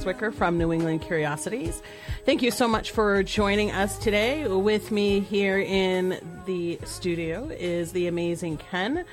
Zwicker from New England Curiosities. Thank you so much for joining us today. With me here in the studio is the amazing Ken.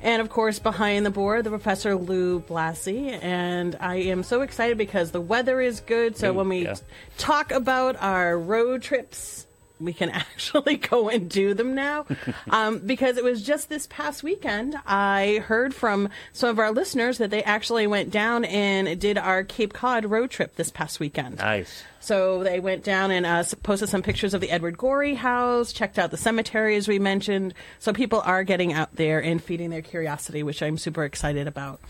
And of course, behind the board, the Professor Lou Blassie. And I am so excited because the weather is good. So when we yeah. talk about our road trips, we can actually go and do them now. um, because it was just this past weekend, I heard from some of our listeners that they actually went down and did our Cape Cod road trip this past weekend. Nice. So they went down and uh, posted some pictures of the Edward Gorey house, checked out the cemetery as we mentioned. So people are getting out there and feeding their curiosity, which I'm super excited about.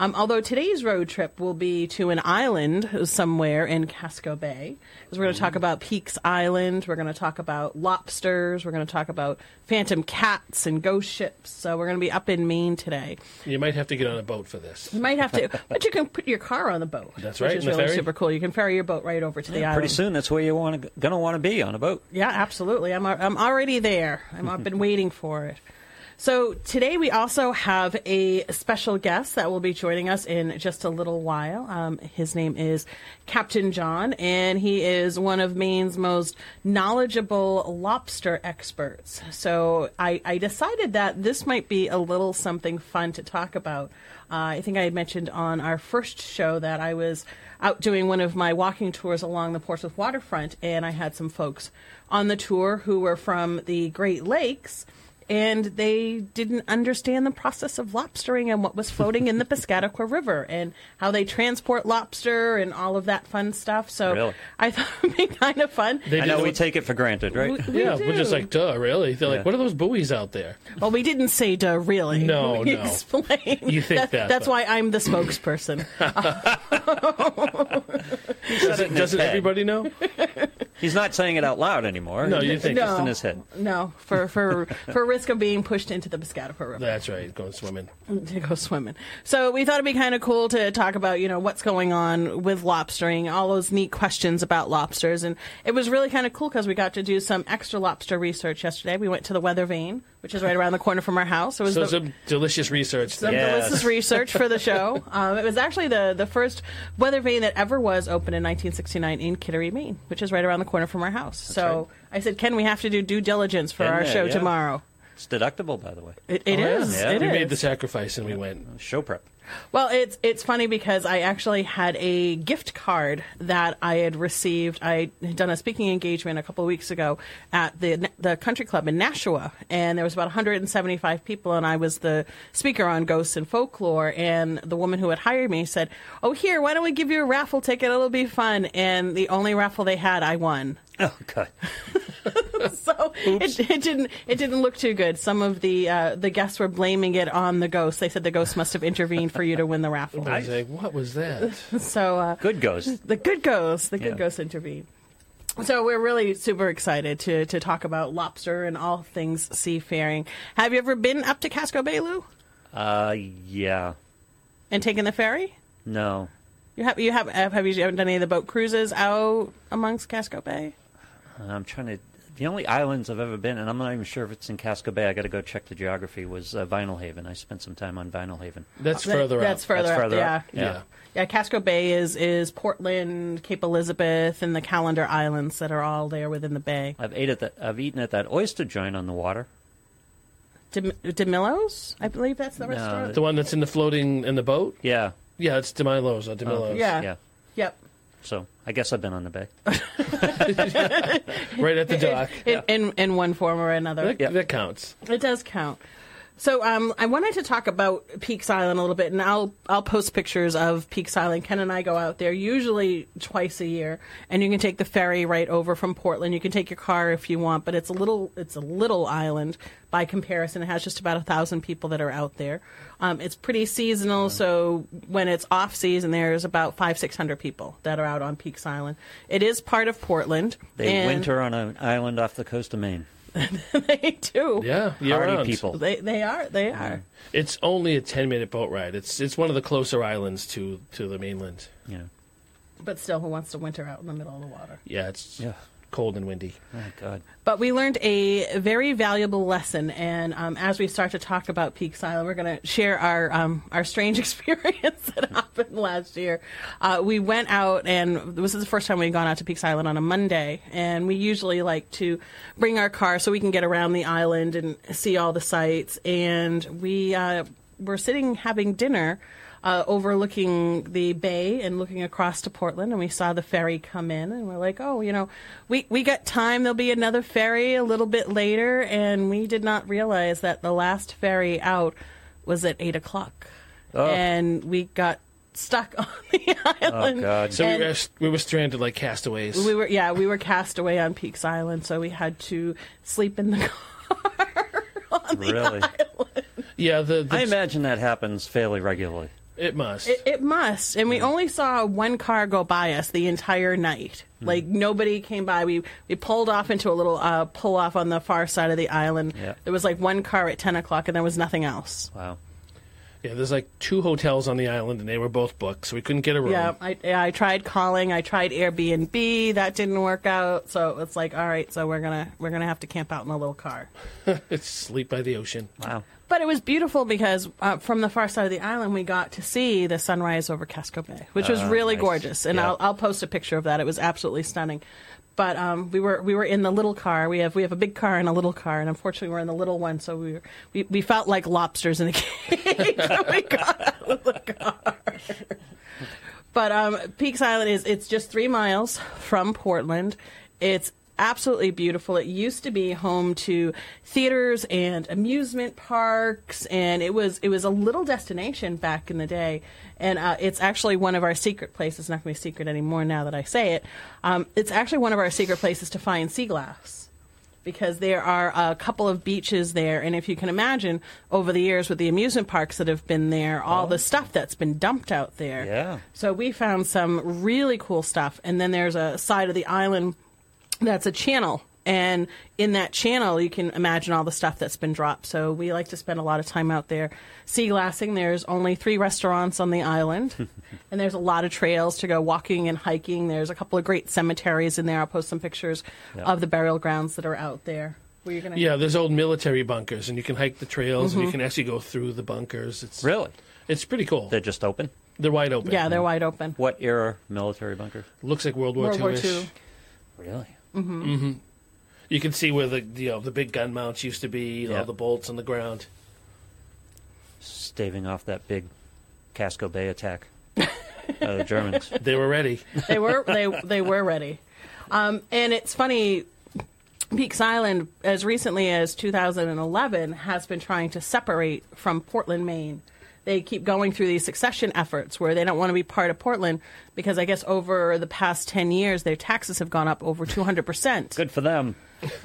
Um, although today's road trip will be to an island somewhere in Casco Bay, because we're going to talk about Peaks Island. We're going to talk about lobsters. We're going to talk about phantom cats and ghost ships. So we're going to be up in Maine today. You might have to get on a boat for this. You might have to, but you can put your car on the boat. That's which right, is really ferry. super cool. You can ferry your boat right over to the island. Pretty soon, that's where you want to gonna want to be on a boat. Yeah, absolutely. I'm I'm already there. I'm, I've been waiting for it. So today we also have a special guest that will be joining us in just a little while. Um, his name is Captain John, and he is one of Maine's most knowledgeable lobster experts. So I, I decided that this might be a little something fun to talk about. Uh, I think I had mentioned on our first show that I was out doing one of my walking tours along the Portsmouth waterfront, and I had some folks on the tour who were from the Great Lakes, and they didn't understand the process of lobstering and what was floating in the Piscataqua River and how they transport lobster and all of that fun stuff. So Really? I thought it would be kind of fun. They I know we take it for granted, right? We- we yeah, we're just like, duh, really? They're Yeah. like, what are those buoys out there? Well, we didn't say duh, really. No, we no. Explain. You think that, That's but- why I'm the spokesperson. Doesn't, doesn't everybody know? He's not saying it out loud anymore. No, you think- just No. in his head. no, for for for risk of being pushed into the Piscataqua River. That's right, going swimming. to go swimming. So we thought it'd be kind of cool to talk about, you know, what's going on with lobstering, all those neat questions about lobsters. And it was really kind of cool because we got to do some extra lobster research yesterday. We went to the Weather Vane, which is right around the corner from our house. It was So the, some delicious research. some. Yes. delicious research for the show. Um, it was actually the, the first weather vane that ever was opened in 1969 in Kittery, Maine, which is right around the corner from our house. so I said, Ken, we have to do due diligence for our there, show yeah. tomorrow. It's deductible, by the way. It, it Oh, yeah. is. Yeah. It we is. made the sacrifice and we went. Show prep. Well, it's it's funny because I actually had a gift card that I had received. I had done a speaking engagement a couple of weeks ago at the the country club in Nashua, and there was about 175 people, and I was the speaker on ghosts and folklore. And the woman who had hired me said, "Oh, here, why don't we give you a raffle ticket? It'll be fun." And the only raffle they had, I won. Oh God. So it, it didn't it didn't look too good. Some of the uh, the guests were blaming it on the ghost. They said the ghost must have intervened for you to win the raffle. I was like, what was that? So uh, Good goes. the good ghost, the good Yeah. ghost intervene. So we're really super excited to to talk about lobster and all things seafaring. Have you ever been up to Casco Bay, Lou, Uh, yeah. and taken the ferry? No. You have you have have you done any of the boat cruises out amongst Casco Bay? I'm trying to. The only islands I've ever been, and I'm not even sure if it's in Casco Bay. I got to go check the geography. Was uh, Vinalhaven. I spent some time on Vinalhaven. That's That- further That's out. further That's further yeah. up. yeah. Yeah. Yeah, Casco Bay is is Portland, Cape Elizabeth, and the Calendar Islands that are all there within the bay. I've ate at that. I've eaten at that oyster joint on the water. Dem- DiMillo's, I believe that's the No, restaurant. The one that's in the floating in the boat? Yeah. Yeah, it's DiMillo's or DiMillo's. Yeah. Yeah. Yep. So I guess I've been on the bay. Right at the dock. In, in in one form or another. That, Yeah. that counts. It does count. So um, I wanted to talk about Peaks Island a little bit, and I'll I'll post pictures of Peaks Island. Ken and I go out there usually twice a year, and you can take the ferry right over from Portland. You can take your car if you want, but it's a little it's a little island by comparison. It has just about a thousand people that are out there. Um, it's pretty seasonal, so when it's off season, there's about five six hundred people that are out on Peaks Island. It is part of Portland. They and winter on an island off the coast of Maine. they do. Yeah, year Hardy round. people. They they are they are. It's only a ten minute boat ride. It's it's one of the closer islands to to the mainland. Yeah. But still, who wants to winter out in the middle of the water? Yeah, it's Yeah. Cold and windy. Oh, God. But we learned a very valuable lesson, and um, as we start to talk about Peaks Island, we're going to share our um, our strange experience that happened last year. Uh, we went out, and this is the first time we've gone out to Peaks Island on a Monday, and we usually like to bring our car so we can get around the island and see all the sights. And we uh, were sitting having dinner uh, overlooking the bay and looking across to Portland, and we saw the ferry come in, and we're like, oh, you know, we we got time. There'll be another ferry a little bit later, and we did not realize that the last ferry out was at eight o'clock, Oh. and we got stuck on the island. Oh, God. So we were, we were stranded like castaways. we were yeah, we were cast away on Peaks Island, so we had to sleep in the car. on the Really? yeah, the, the I imagine that happens fairly regularly. It must. It, it must. And we only saw one car go by us the entire night. Like nobody came by. We we pulled off into a little uh, pull off on the far side of the island. Yeah. There was like one car at ten o'clock, and there was nothing else. Wow. yeah, there's like two hotels on the island, and they were both booked, so we couldn't get a room. Yeah, I, yeah, I tried calling. I tried Airbnb. That didn't work out. So it's like, all right, so we're gonna we're gonna have to camp out in a little car. it's sleep by the ocean. Wow. But it was beautiful because uh, from the far side of the island, we got to see the sunrise over Casco Bay, which was Ah, really nice. gorgeous. And Yeah. I'll, I'll post a picture of that. It was absolutely stunning. But um, we were we were in the little car. We have we have a big car and a little car, and unfortunately, we're in the little one. So we were, we, we felt like lobsters in a cage when we got out of the car. But um, Peaks Island is it's just three miles from Portland. It's absolutely beautiful. It used to be home to theaters and amusement parks, and it was it was a little destination back in the day. And uh, it's actually one of our secret places. It's not going to be secret anymore now that I say it. Um, it's actually one of our secret places to find sea glass because there are a couple of beaches there. And if you can imagine, over the years with the amusement parks that have been there, all the stuff that's been dumped out there. Yeah. So we found some really cool stuff. And then there's a side of the island that's a channel. And in that channel, you can imagine all the stuff that's been dropped. So we like to spend a lot of time out there sea glassing. There's only three restaurants on the island, and there's a lot of trails to go walking and hiking. There's a couple of great cemeteries in there. I'll post some pictures Yeah. of the burial grounds that are out there. Were you gonna? Yeah, there's old military bunkers, and you can hike the trails, Mm-hmm. and you can actually go through the bunkers. It's Really? it's pretty cool. They're just open? They're wide open. Yeah, they're wide open. What era military bunker? looks like World War World War II. II. Really? You can see where the you know the big gun mounts used to be, Yeah. all the bolts on the ground. Staving off that big Casco Bay attack. uh, the Germans. They were ready. they were they they were ready. Um, and it's funny, Peaks Island, as recently as 2011, has been trying to separate from Portland, Maine. They keep going through these succession efforts where they don't want to be part of Portland because I guess over the past 10 years, their taxes have gone up over 200%. Good for them.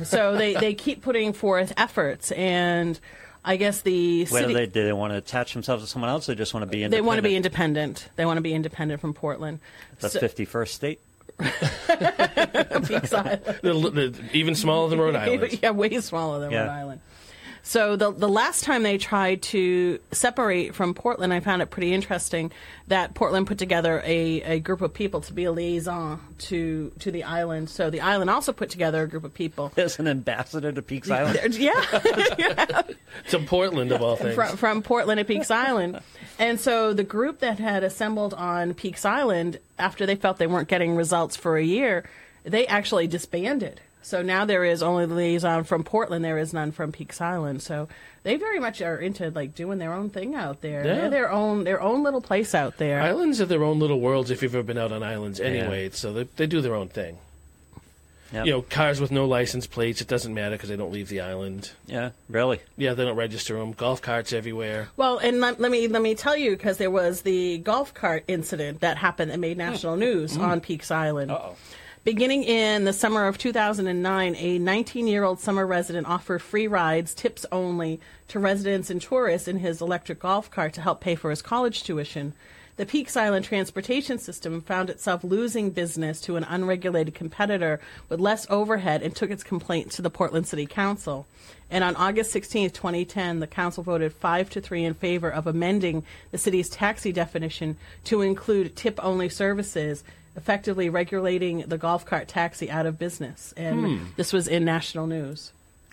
So they, they keep putting forth efforts. And I guess the Whether city. they do they want to attach themselves to someone else, or just want to be they independent. want to be independent. They want to be independent from Portland. That's So- fifty first state. Peaks Island. They're, they're even smaller than Rhode Island. yeah, way smaller than Yeah. Rhode Island. So the the last time they tried to separate from Portland, I found it pretty interesting that Portland put together a, a group of people to be a liaison to to the island. So the island also put together a group of people. As an ambassador to Peaks Island. Yeah, To Portland of all things. from, from Portland to Peaks Island. And so the group that had assembled on Peaks Island, after they felt they weren't getting results for a year, they actually disbanded. So now there is only the liaison from Portland. There is none from Peaks Island. So they very much are into like doing their own thing out there. Yeah. They're their own their own little place out there. Islands are their own little worlds if you've ever been out on islands anyway, so they, they do their own thing. Yep. You know, cars with no license plates, it doesn't matter because they don't leave the island. Yeah, really. Yeah, they don't register them. Golf carts everywhere. Well, and let, let me let me tell you because there was the golf cart incident that happened that made hmm. national news hmm. on Peaks Island. Uh-oh. Beginning in the summer of 2009, a 19-year-old summer resident offered free rides, tips only, to residents and tourists in his electric golf cart to help pay for his college tuition. The Peaks Island transportation system found itself losing business to an unregulated competitor with less overhead and took its complaint to the Portland City Council. And on August 16, 2010, the council voted 5 to 3 in favor of amending the city's taxi definition to include tip only services effectively regulating the golf cart taxi out of business. And hmm. this was in national news.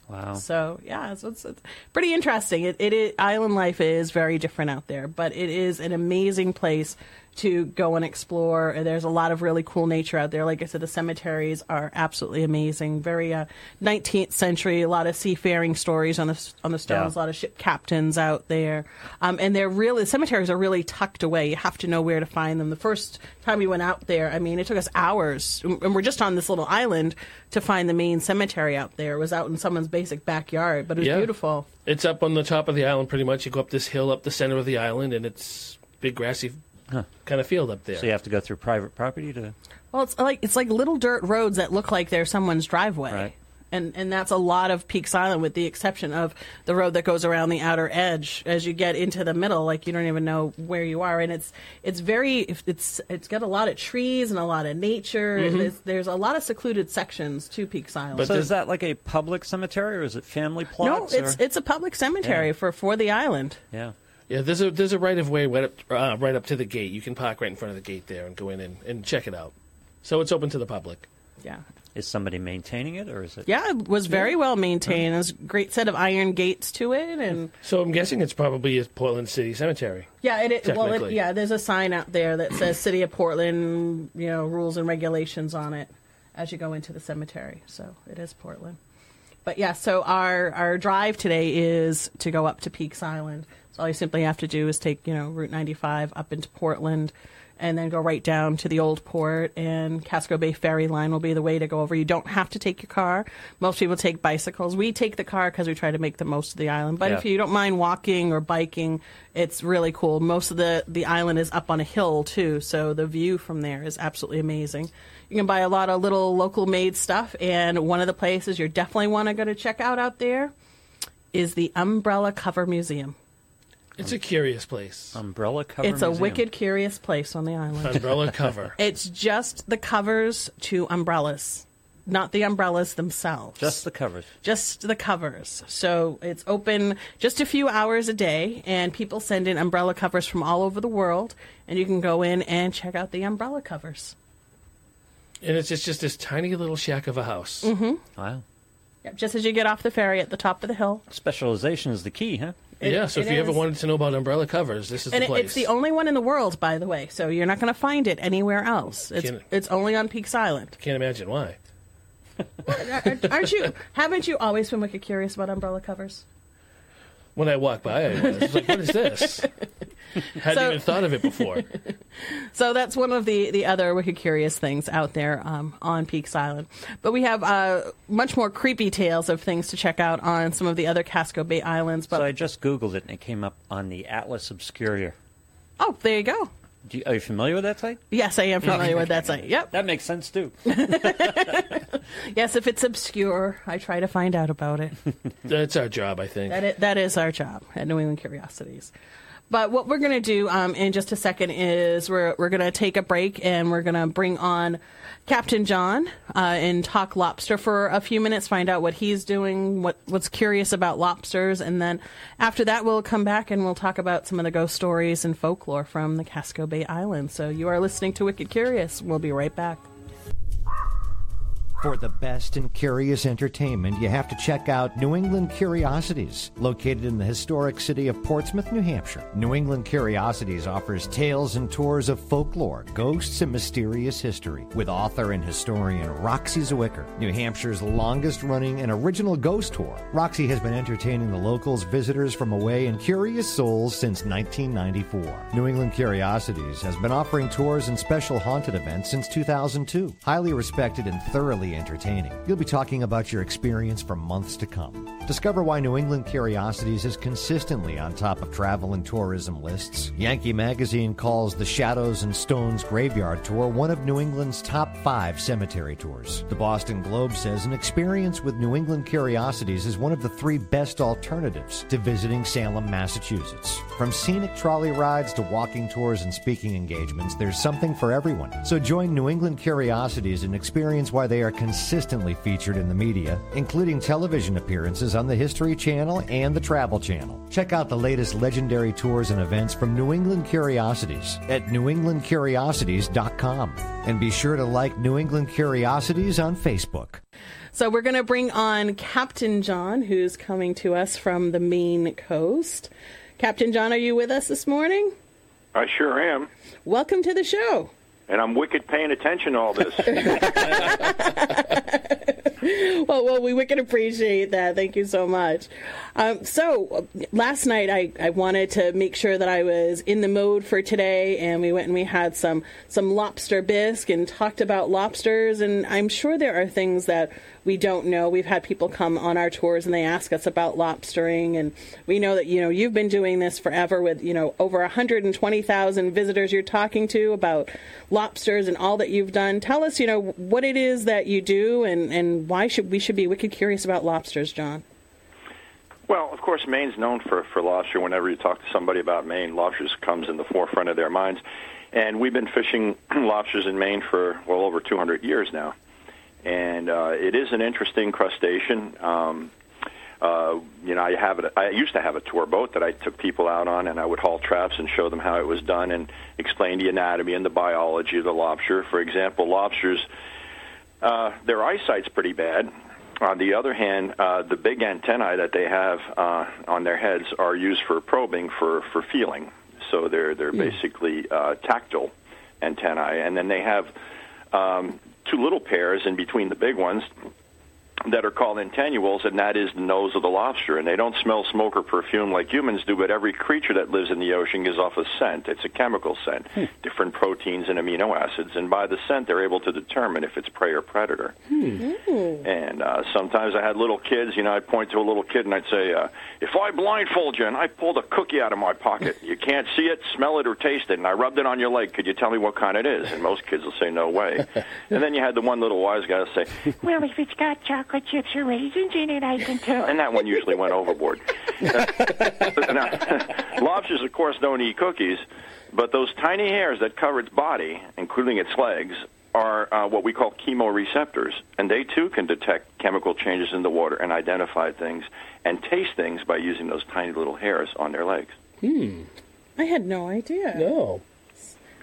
Wow. So yeah, so it's, it's pretty interesting. It, it is, island life is very different out there, but it is an amazing place to go and explore. There's a lot of really cool nature out there. Like I said, the cemeteries are absolutely amazing. Very uh, 19th century. A lot of seafaring stories on the on the stones. Yeah. A lot of ship captains out there, um, and they're really cemeteries are really tucked away. You have to know where to find them. The first time we went out there, I mean, it took us hours, and we're just on this little island to find the main cemetery out there. It was out in someone's basic backyard, but it was Yeah. beautiful. It's up on the top of the island, pretty much. You go up this hill up the center of the island, and it's big grassy kind of field up there. So you have to go through private property to. Well, it's like it's like little dirt roads that look like they're someone's driveway. Right. And and that's a lot of Peaks Island, with the exception of the road that goes around the outer edge. As you get into the middle, like you don't even know where you are, and it's it's very it's it's got a lot of trees and a lot of nature. Mm-hmm. There's, there's a lot of secluded sections to Peaks Island. But So is that like a public cemetery or is it family plot? no, it's or? it's a public cemetery Yeah. for for the island. yeah. Yeah, there's a there's a right of way right up uh, right up to the gate. You can park right in front of the gate there and go in and, and check it out. So it's open to the public. Yeah. Is somebody maintaining it or is it? Yeah, it was very well maintained. There's a great set of iron gates to it, and So I'm guessing it's probably a Portland City Cemetery. Yeah, it, it well, it, yeah. There's a sign out there that says "City of Portland," you know, rules and regulations on it as you go into the cemetery. So it is Portland. But yeah, so our our drive today is to go up to Peaks Island. So all you simply have to do is take you know Route 95 up into Portland, and then go right down to the old port. And Casco Bay Ferry Line will be the way to go over. You don't have to take your car. Most people take bicycles. We take the car because we try to make the most of the island. But Yeah. if you don't mind walking or biking, it's really cool. Most of the the island is up on a hill too, so the view from there is absolutely amazing. You can buy a lot of little local made stuff, and one of the places you definitely want to go to check out out there is the Umbrella Cover Museum. It's a curious place. Umbrella cover. it's a museum. wicked curious place on the island. Umbrella cover. it's just the covers to umbrellas, not the umbrellas themselves. Just the covers. just the covers. So it's open just a few hours a day, and people send in umbrella covers from all over the world, and you can go in and check out the umbrella covers. And it's just, just this tiny little shack of a house. Mm-hmm. Wow. Yep, just as you get off the ferry at the top of the hill. Specialization is the key, huh? It- yeah, so if you ever wanted to know about umbrella covers, this is And the it, place. it's the only one in the world, by the way, so you're not going to find it anywhere else. It's, it's only on Peaks Island. Can't imagine why. Aren't you? Haven't you always been wicked curious about umbrella covers? When I walked by, I was, I was like, "What is this?" Hadn't So- even thought of it before. So that's one of the, the other wicked curious things out there um, on Peaks Island. But we have uh, much more creepy tales of things to check out on some of the other Casco Bay Islands. But So I just Googled it and it came up on the Atlas Obscura. oh, there you go. Do you, are you familiar with that site? Yes, I am familiar with that site. Yep. That makes sense too. Yes, if it's obscure, I try to find out about it. That's our job, I think. That is, that is our job at New England Curiosities. But what we're going to do um, in just a second is we're, we're going to take a break and we're going to bring on Captain John uh, and talk lobster for a few minutes, find out what he's doing, what what's curious about lobsters, and then after that we'll come back and we'll talk about some of the ghost stories and folklore from the Casco Bay Islands. So you are listening to Wicked Curious. We'll be right back. For the best in curious entertainment, you have to check out New England Curiosities, located in the historic city of Portsmouth, New Hampshire. New England Curiosities offers tales and tours of folklore, ghosts, and mysterious history with author and historian Roxy Zwicker, New Hampshire's longest running and original ghost tour. Roxy has been entertaining the locals, visitors from away, and curious souls since 1994. New England Curiosities has been offering tours and special haunted events since 2002. Highly respected and thoroughly entertaining. You'll be talking about your experience for months to come. Discover why New England Curiosities is consistently on top of travel and tourism lists. Yankee Magazine calls the Shadows and Stones Graveyard Tour one of New England's top five cemetery tours. The Boston Globe says an experience with New England Curiosities is one of the three best alternatives to visiting Salem, Massachusetts. From scenic trolley rides to walking tours and speaking engagements, there's something for everyone. So join New England Curiosities and experience why they are consistently featured in the media, including television appearances on the History Channel and the Travel Channel. Check out the latest legendary tours and events from New England Curiosities at newenglandcuriosities.com. And be sure to like New England Curiosities on Facebook. So we're going to bring on Captain John, who's coming to us from the Maine coast. Captain John, are you with us this morning? I sure am. Welcome to the show. And I'm wicked paying attention to all this. well, well, we wicked appreciate that. Thank you so much. Um, so last night I, I wanted to make sure that I was in the mode for today, and we went and we had some some lobster bisque and talked about lobsters. And I'm sure there are things that we don't know. We've had people come on our tours and they ask us about lobstering, and we know that you know you've been doing this forever with you know over 120,000 visitors you're talking to about lobsters and all that you've done. Tell us, you know, what it is that you do and and why should we should be wicked curious about lobsters, John. Well, of course, Maine's known for for lobster. Whenever you talk to somebody about Maine, lobsters comes in the forefront of their minds. And we've been fishing lobsters in Maine for well over 200 years now and uh, it is an interesting crustacean. Um, uh, you know, I have it. I used to have a tour boat that I took people out on, and I would haul traps and show them how it was done and explain the anatomy and the biology of the lobster. For example, lobsters, uh, their eyesight's pretty bad. On the other hand, uh, the big antennae that they have uh, on their heads are used for probing for for feeling. So they're they're mm. basically uh, tactile antennae, and then they have um, two little pairs in between the big ones that are called antennules, and that is the nose of the lobster. And they don't smell smoke or perfume like humans do, but every creature that lives in the ocean gives off a scent. It's a chemical scent, hmm. different proteins and amino acids. And by the scent, they're able to determine if it's prey or predator. Hmm. And uh, sometimes I had little kids, you know, I'd point to a little kid and I'd say, uh, if I blindfold you and I pulled a cookie out of my pocket, you can't see it, smell it, or taste it, and I rubbed it on your leg, could you tell me what kind it is? And most kids will say, no way. and then you had the one little wise guy say, well, if it's got chocolate, chocolate chips or raisins in it, I can tell. And that one usually went overboard. now, lobsters, of course, don't eat cookies, but those tiny hairs that cover its body, including its legs, are uh, what we call chemoreceptors, and they too can detect chemical changes in the water and identify things and taste things by using those tiny little hairs on their legs. Hmm. I had no idea. No.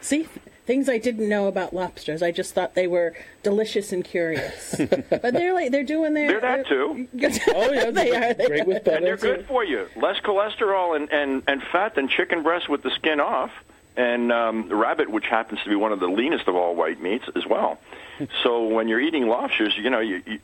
See, things I didn't know about lobsters. I just thought they were delicious and curious. but they're like they're doing their. They're that too. oh yeah, they are. They great with butter. And they're good for you. Less cholesterol and, and, and fat than chicken breast with the skin off, and um, rabbit, which happens to be one of the leanest of all white meats as well. so when you're eating lobsters, you know you, you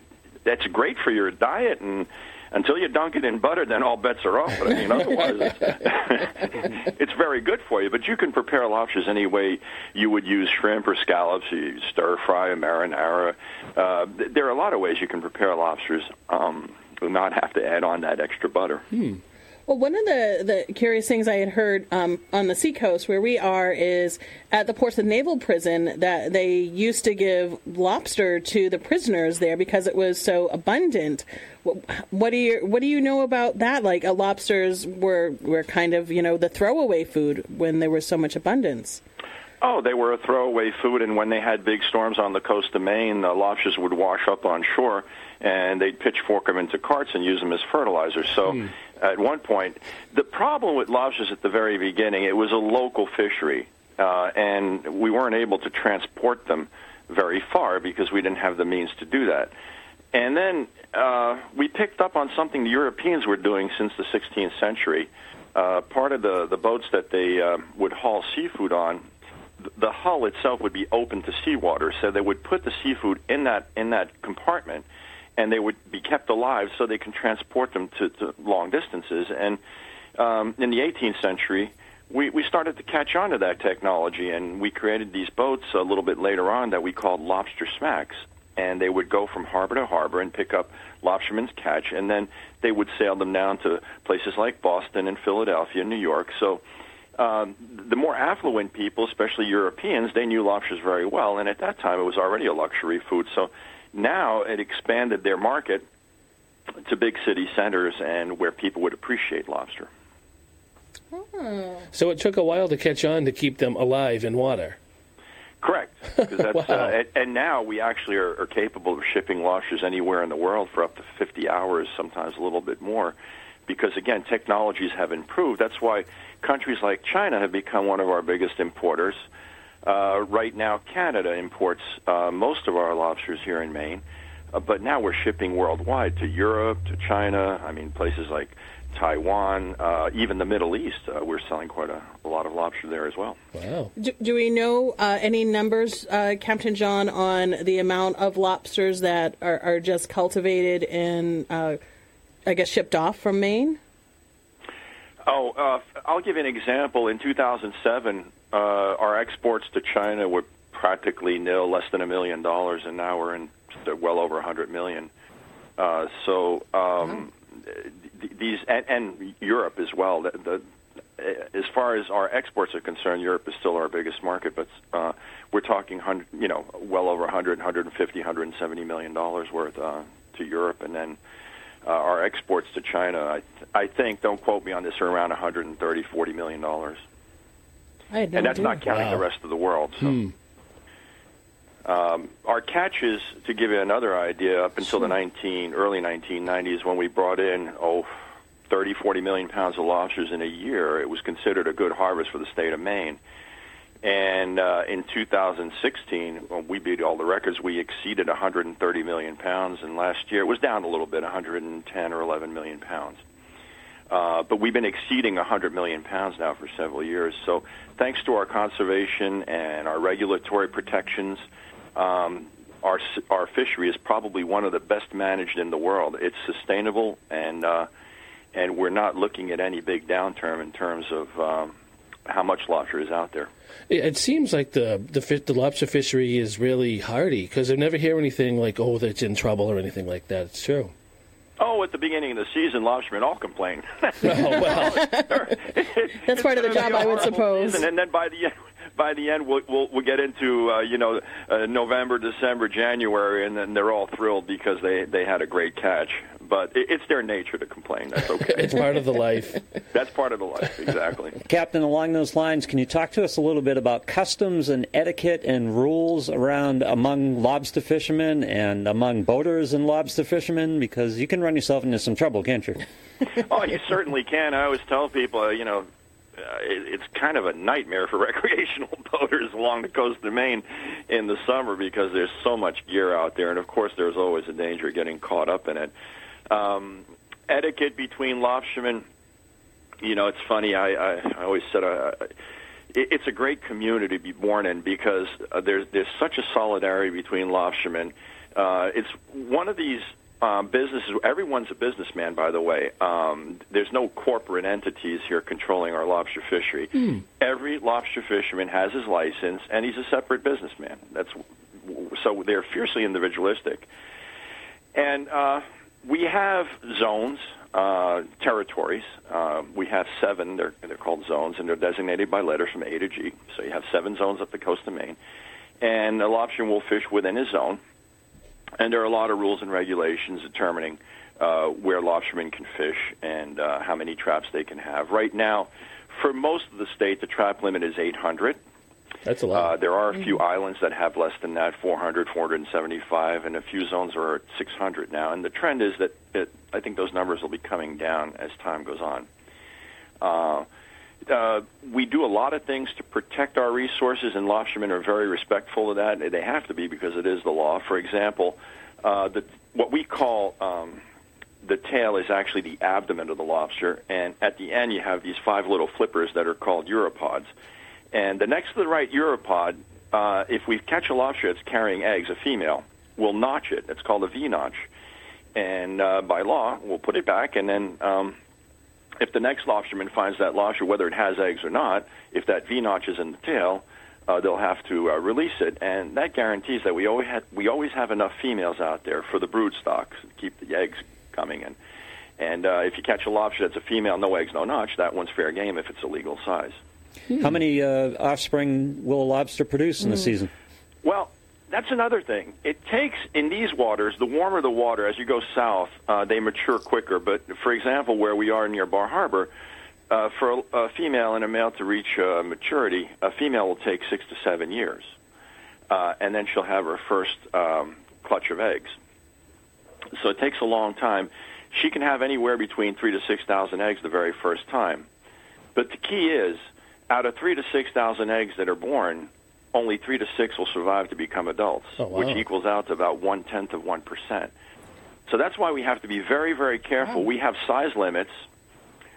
that's great for your diet and until you dunk it in butter, then all bets are off. But I mean, otherwise, it's, it's very good for you. But you can prepare lobsters any way you would use shrimp or scallops. You stir fry a marinara. Uh, there are a lot of ways you can prepare lobsters. Um, not have to add on that extra butter. Hmm. Well, one of the, the curious things I had heard um, on the seacoast where we are is at the Portsmouth Naval Prison that they used to give lobster to the prisoners there because it was so abundant. What, what do you what do you know about that? Like, uh, lobsters were were kind of you know the throwaway food when there was so much abundance. Oh, they were a throwaway food, and when they had big storms on the coast of Maine, the lobsters would wash up on shore, and they'd pitchfork them into carts and use them as fertilizer. So, hmm. At one point, the problem with lobsters at the very beginning, it was a local fishery, uh, and we weren't able to transport them very far because we didn't have the means to do that. And then uh, we picked up on something the Europeans were doing since the 16th century. Uh, part of the, the boats that they uh, would haul seafood on the hull itself would be open to seawater, so they would put the seafood in that in that compartment, and they would be kept alive so they can transport them to, to long distances. And um, in the 18th century, we, we started to catch on to that technology, and we created these boats a little bit later on that we called lobster smacks. And they would go from harbor to harbor and pick up lobstermen's catch, and then they would sail them down to places like Boston and Philadelphia, and New York. So um, the more affluent people, especially Europeans, they knew lobsters very well, and at that time it was already a luxury food. So now it expanded their market to big city centers and where people would appreciate lobster. So it took a while to catch on to keep them alive in water. Correct. that's, Wow. uh, and, and now we actually are, are capable of shipping lobsters anywhere in the world for up to 50 hours, sometimes a little bit more, because again, technologies have improved. That's why countries like China have become one of our biggest importers. Uh, right now, Canada imports uh, most of our lobsters here in Maine, uh, but now we're shipping worldwide to Europe, to China. I mean, places like Taiwan, uh, even the Middle East. Uh, we're selling quite a, a lot of lobster there as well. Wow. Do, do we know uh, any numbers, uh, Captain John, on the amount of lobsters that are, are just cultivated and, uh, I guess, shipped off from Maine? Oh, uh, I'll give you an example. In 2007, uh, our exports to China were practically nil, less than a million dollars, and now we're in well over a hundred million. Uh, so um, th- these and, and Europe as well. The, the, as far as our exports are concerned, Europe is still our biggest market, but uh, we're talking, hundred, you know, well over 100, 150, 170 million dollars worth uh, to Europe, and then uh, our exports to China, I, I think, don't quote me on this, are around 130, 40 million dollars, I had no and that's idea. not counting Wow. the rest of the world. So. Um, our catches, to give you another idea, up until the 19, early 1990s, when we brought in oh, 30, 40 million pounds of lobsters in a year, it was considered a good harvest for the state of Maine. And uh, in 2016, when we beat all the records. We exceeded 130 million pounds, and last year it was down a little bit, 110 or 11 million pounds. Uh, but we've been exceeding 100 million pounds now for several years. So, thanks to our conservation and our regulatory protections, um, our our fishery is probably one of the best managed in the world. It's sustainable, and uh, and we're not looking at any big downturn in terms of um, how much lobster is out there. It, seems like the the, the lobster fishery is really hardy because I never hear anything like, oh, that's in trouble or anything like that. It's true. Oh, at the beginning of the season, lobstermen all complain. Oh, well, That's part of the job, gonna be a I would suppose. season, and then by the end, by the end, we'll we'll, we'll get into uh, you know uh, November, December, January, and then they're all thrilled because they they had a great catch. But it, it's their nature to complain. That's okay. it's part of the life. That's part of the life, exactly. Captain, along those lines, can you talk to us a little bit about customs and etiquette and rules around among lobster fishermen and among boaters and lobster fishermen? Because you can run yourself into some trouble, can't you? oh, you certainly can. I always tell people, uh, you know, it, it's kind of a nightmare for recreational boaters along the coast of Maine in the summer because there's so much gear out there, and of course, there's always a danger of getting caught up in it. Um, etiquette between lobstermen, you know, it's funny. I, I, I always said uh, it, it's a great community to be born in because uh, there's there's such a solidarity between lobstermen. Uh, it's one of these um, businesses. Everyone's a businessman, by the way. Um, there's no corporate entities here controlling our lobster fishery. Every lobster fisherman has his license, and he's a separate businessman. That's so they're fiercely individualistic. And uh, we have zones, uh, territories. Uh, we have seven. They're, they're called zones, and they're designated by letters from A to G. So you have seven zones up the coast of Maine. And a lobsterman will fish within his zone. And there are a lot of rules and regulations determining uh, where lobstermen can fish and uh, how many traps they can have. Right now, for most of the state, the trap limit is 800. That's a Uh, lot. there are a few islands that have less than that, 400, 475, and a few zones are at 600 now. And the trend is that, that I think those numbers will be coming down as time goes on. Uh, uh, we do a lot of things to protect our resources, and lobstermen are very respectful of that. They have to be because it is the law. For example, uh, the, what we call um, the tail is actually the abdomen of the lobster, and at the end you have these five little flippers that are called uropods. And the next to the right uropod, uh, if we catch a lobster that's carrying eggs, a female, we'll notch it. It's called a V notch. And uh, by law, we'll put it back, and then um, if the next lobsterman finds that lobster, whether it has eggs or not, if that V notch is in the tail, uh, they'll have to uh, release it, and that guarantees that we always have we always have enough females out there for the brood stocks to keep the eggs coming in. And uh, if you catch a lobster that's a female, no eggs, no notch, that one's fair game if it's a legal size. How many uh, offspring will a lobster produce in the season? Well, that's another thing. It takes in these waters, the warmer the water, as you go south, uh, they mature quicker. But for example, where we are near Bar Harbor, uh, for a, a female and a male to reach uh, maturity, a female will take six to seven years. uh, and then she'll have her first um, clutch of eggs. So it takes a long time. She can have anywhere between three to six thousand eggs the very first time. But the key is, out of three to six thousand eggs that are born, only three to six will survive to become adults, Oh, wow. which equals out to about one tenth of one percent. So that's why we have to be very, very careful. We have size limits.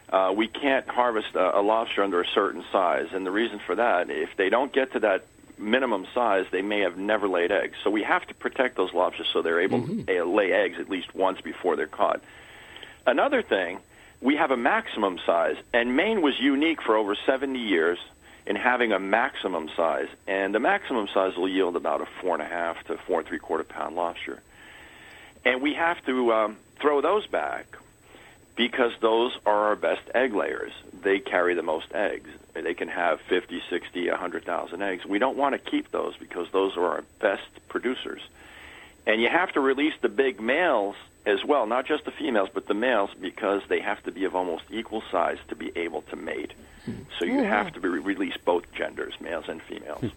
Uh, we can't harvest a, a lobster under a certain size, and the reason for that, if they don't get to that minimum size, they may have never laid eggs. So we have to protect those lobsters so they're able to uh, lay eggs at least once before they're caught. Another thing, we have a maximum size, and Maine was unique for over 70 years in having a maximum size, and the maximum size will yield about a four and a half to four and three quarter pound lobster, and we have to um, throw those back because those are our best egg layers. They carry the most eggs. They can have 50, 60, 100,000 eggs. We don't want to keep those because those are our best producers. And you have to release the big males as well, not just the females, but the males, because they have to be of almost equal size to be able to mate. So you hmm. have to be release both genders, males and females. Hmm.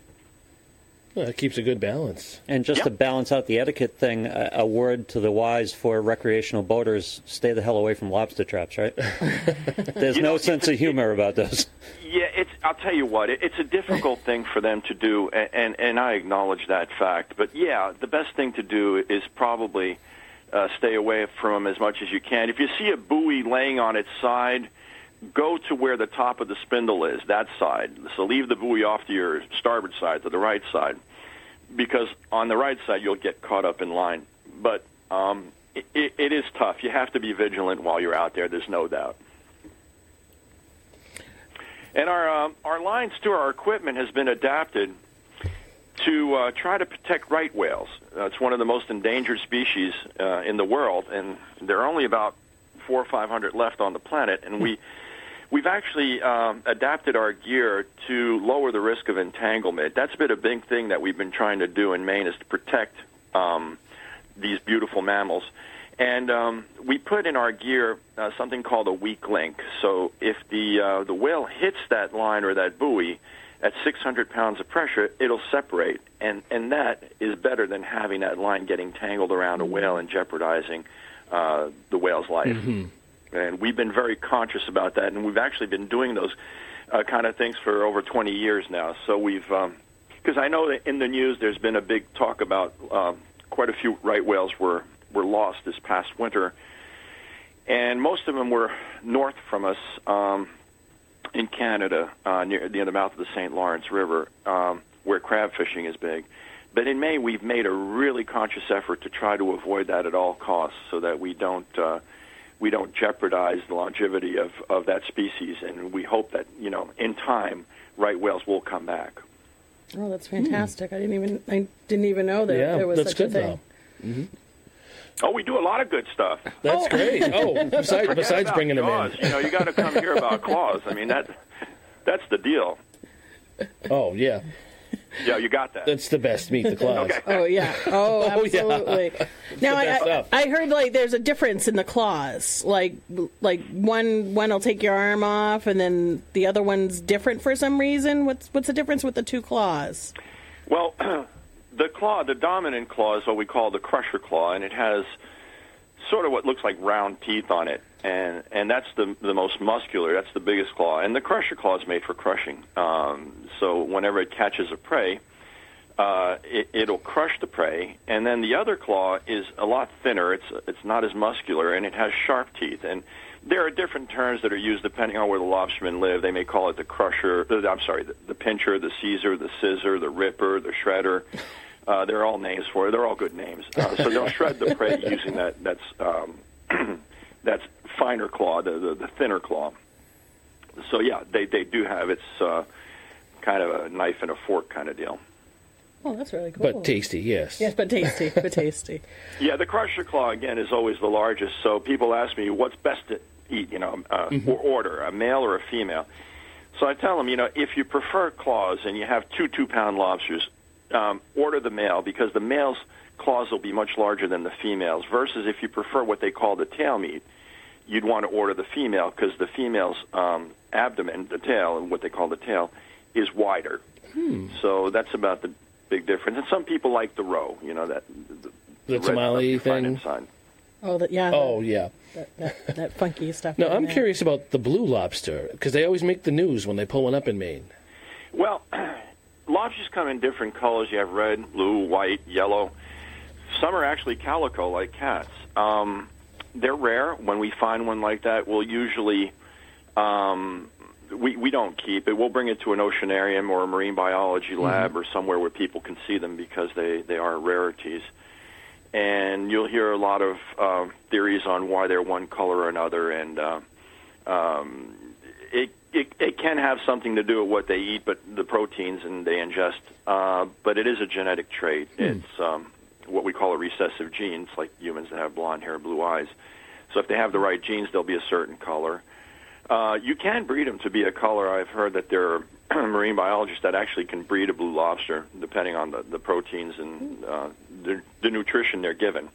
Well, it keeps a good balance. And just to balance out the etiquette thing, a, a word to the wise for recreational boaters: stay the hell away from lobster traps. Right? There's You no know, sense of humor about those. Yeah, it's. I'll tell you what. It, it's a difficult thing for them to do, and, and and I acknowledge that fact. But yeah, the best thing to do is probably uh, stay away from them as much as you can. If you see a buoy laying on its side, go to where the top of the spindle is, that side. So leave the buoy off to your starboard side, to the right side, because on the right side you'll get caught up in line. But um, it, it, is tough. You have to be vigilant while you're out there. There's no doubt. And our um, our lines to our equipment has been adapted to uh, try to protect right whales. Uh, it's one of the most endangered species uh, in the world, and there are only about four or five hundred left on the planet. And we we've actually um, adapted our gear to lower the risk of entanglement. That's been a big thing that we've been trying to do in Maine is to protect um, these beautiful mammals. And um, we put in our gear uh, something called a weak link. So if the uh, the whale hits that line or that buoy at 600 pounds of pressure, it'll separate, and and that is better than having that line getting tangled around a whale and jeopardizing uh, the whale's life. And we've been very conscious about that, and we've actually been doing those uh, kind of things for over 20 years now. So we've because I know that in the news there's been a big talk about um, quite a few right whales were were lost this past winter, and most of them were north from us um, in Canada, uh, near near the mouth of the St. Lawrence River, um, where crab fishing is big. But in May, we've made a really conscious effort to try to avoid that at all costs, so that we don't uh, we don't jeopardize the longevity of, of that species. And we hope that you know, in time, right whales will come back. Oh, that's fantastic! I didn't even I didn't even know that yeah, there was that's such good a thing. though. Oh, we do a lot of good stuff. That's oh. great. Oh, besides, besides about bringing them claws. in. You know, you got to come here about claws. I mean, that that's the deal. Oh yeah, Yeah, you got that. that's the best meat. The claws. Okay. Oh yeah. Oh, Oh, yeah. absolutely. Now I, I. I heard like there's a difference in the claws. Like like one one will take your arm off, and then the other one's different for some reason. What's what's the difference with the two claws? Well, the claw, the dominant claw, is what we call the crusher claw, and it has sort of what looks like round teeth on it, and and that's the the most muscular. That's the biggest claw, and the crusher claw is made for crushing. Um, so whenever it catches a prey, uh, it, it'll crush the prey, and then the other claw is a lot thinner. It's it's not as muscular, and it has sharp teeth. And there are different terms that are used depending on where the lobstermen live. They may call it the crusher. uh, I'm sorry, the, the pincher, the seizer, the scissor, the ripper, the shredder. Uh, they're all names for it. They're all good names. Uh, so they'll shred the prey using that that's um, that's finer claw, the, the the thinner claw. So yeah, they they do have it's uh, kind of a knife and a fork kind of deal. Oh, that's really cool. But tasty, yes. Yes, but tasty, but tasty. Yeah, the crusher claw again is always the largest. So people ask me what's best to eat, you know, uh, or order a male or a female. So I tell them, you know, if you prefer claws and you have two two-pound lobsters, um, order the male because the male's claws will be much larger than the females. Versus if you prefer what they call the tail meat, you'd want to order the female because the female's um, abdomen, the tail, and what they call the tail, is wider. So that's about the big difference. And some people like the roe, you know that the, The red stuff tomalley you find thing? inside. Oh, that yeah. Oh yeah. that, that, that funky stuff. No, I'm there. curious about the blue lobster because they always make the news when they pull one up in Maine. Well, lobsters come in different colors. You have red, blue, white, yellow. Some are actually calico, like cats. Um, they're rare. When we find one like that, we'll usually um, we we don't keep it. We'll bring it to an oceanarium or a marine biology lab or somewhere where people can see them because they they are rarities. And you'll hear a lot of uh, theories on why they're one color or another, and uh, um, it, it can have something to do with what they eat, but the proteins and they ingest. Uh, but it is a genetic trait. It's um, what we call a recessive gene. It's like humans that have blonde hair, blue eyes. So if they have the right genes, they'll be a certain color. Uh, you can breed them to be a color. I've heard that there are marine biologists that actually can breed a blue lobster, depending on the, the proteins and uh, the, the nutrition they're given.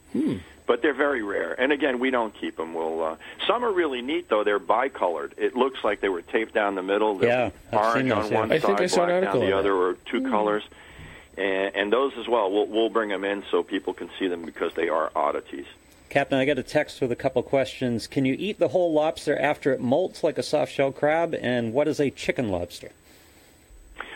But they're very rare. And again, we don't keep them. We'll, uh, some are really neat, though. They're bicolored. It looks like they were taped down the middle. They'll Yeah, orange on one I side, think I saw an black down the other, or two colors. And, and those as well. We'll, we'll bring them in so people can see them because they are oddities. Captain, I got a text with a couple questions. Can you eat the whole lobster after it molts like a soft shell crab? And what is a chicken lobster?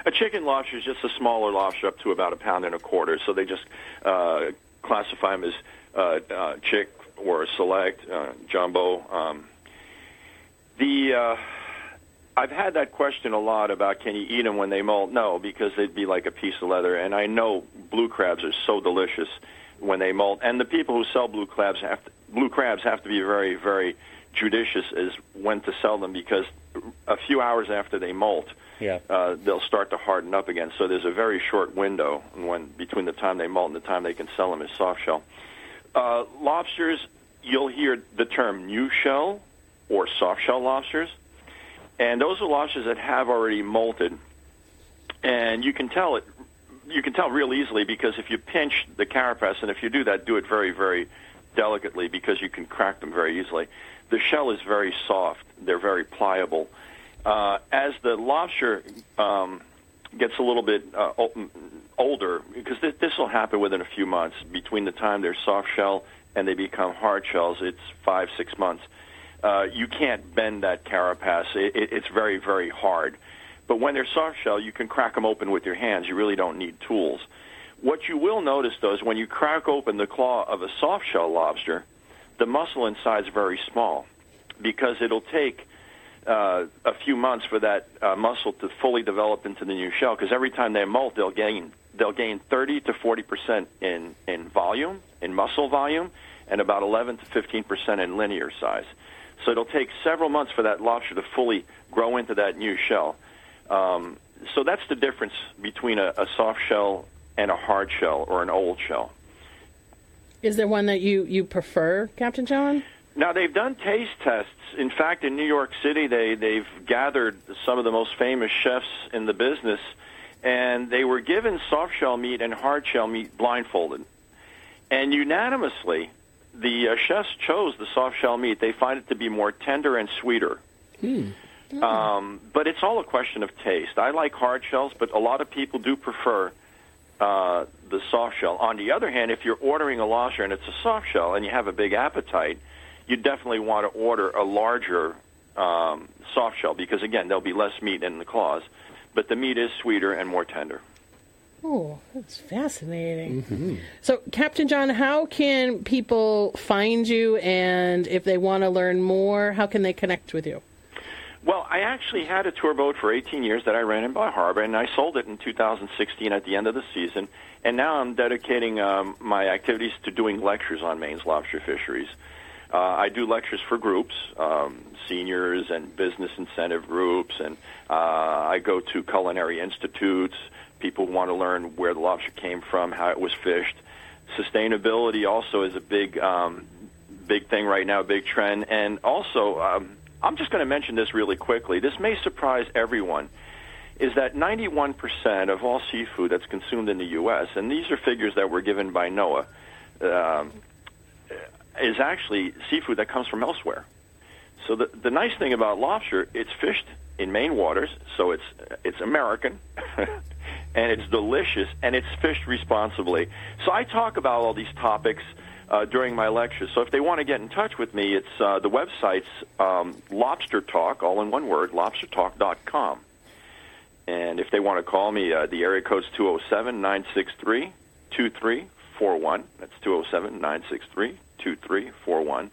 A chicken lobster is just a smaller lobster, up to about a pound and a quarter. So they just uh, classify them as uh, uh, chick or select, uh, jumbo. Um, the uh, I've had that question a lot about can you eat them when they molt? No, because they'd be like a piece of leather. And I know blue crabs are so delicious when they molt. And the people who sell blue crabs have to, blue crabs have to be very, very judicious as when to sell them because a few hours after they molt, Yeah. uh, they'll start to harden up again. So there's a very short window when between the time they molt and the time they can sell them as soft shell. Uh, lobsters, you'll hear the term new shell or soft shell lobsters, and those are lobsters that have already molted, and you can tell it. You can tell real easily because if you pinch the carapace, and if you do that, do it very, very delicately because you can crack them very easily. The shell is very soft; they're very pliable. Uh, as the lobster um, gets a little bit uh, older, because th- this will happen within a few months between the time they're soft shell and they become hard shells. It's five, six months. Uh, you can't bend that carapace. It, it, it's very, very hard. But when they're soft shell, you can crack them open with your hands. You really don't need tools. What you will notice, though, is when you crack open the claw of a soft shell lobster, the muscle inside is very small because it'll take uh, a few months for that uh, muscle to fully develop into the new shell. Because every time they molt, they'll gain they'll gain 30 to 40 percent in in volume, in muscle volume, and about 11 to 15 percent in linear size. So it'll take several months for that lobster to fully grow into that new shell. Um, so that's the difference between a, a soft shell and a hard shell or an old shell. Is there one that you you prefer, Captain John? Now they've done taste tests. In fact, in New York City, they they've gathered some of the most famous chefs in the business, and they were given soft shell meat and hard shell meat blindfolded, and unanimously, the uh, chefs chose the soft shell meat. They find it to be more tender and sweeter. Um, but it's all a question of taste. I like hard shells, but a lot of people do prefer uh, the soft shell. On the other hand, if you're ordering a lobster and it's a soft shell and you have a big appetite, you definitely want to order a larger um, soft shell because again, there'll be less meat in the claws, but the meat is sweeter and more tender. Oh, that's fascinating. So, Captain John, how can people find you, and if they want to learn more, how can they connect with you? Well, I actually had a tour boat for 18 years that I ran in Bar Harbor, and I sold it in 2016 at the end of the season. And now I'm dedicating um, my activities to doing lectures on Maine's lobster fisheries. Uh, I do lectures for groups, um, seniors and business incentive groups, and uh, I go to culinary institutes. People want to learn where the lobster came from, how it was fished. Sustainability also is a big, um, big thing right now, big trend, and also. Um, I'm just going to mention this really quickly. This may surprise everyone. Is that 91% of all seafood that's consumed in the U.S., and these are figures that were given by NOAA, um, is actually seafood that comes from elsewhere. So the the nice thing about lobster, it's fished in Maine waters, so it's it's American, and it's delicious, and it's fished responsibly. So I talk about all these topics uh, during my lectures. So if they want to get in touch with me, it's uh, the website's um, Lobster Talk, all in one word, lobstertalk.com. And if they want to call me, uh, the area code's 207 963 2341. That's 207 963 2341.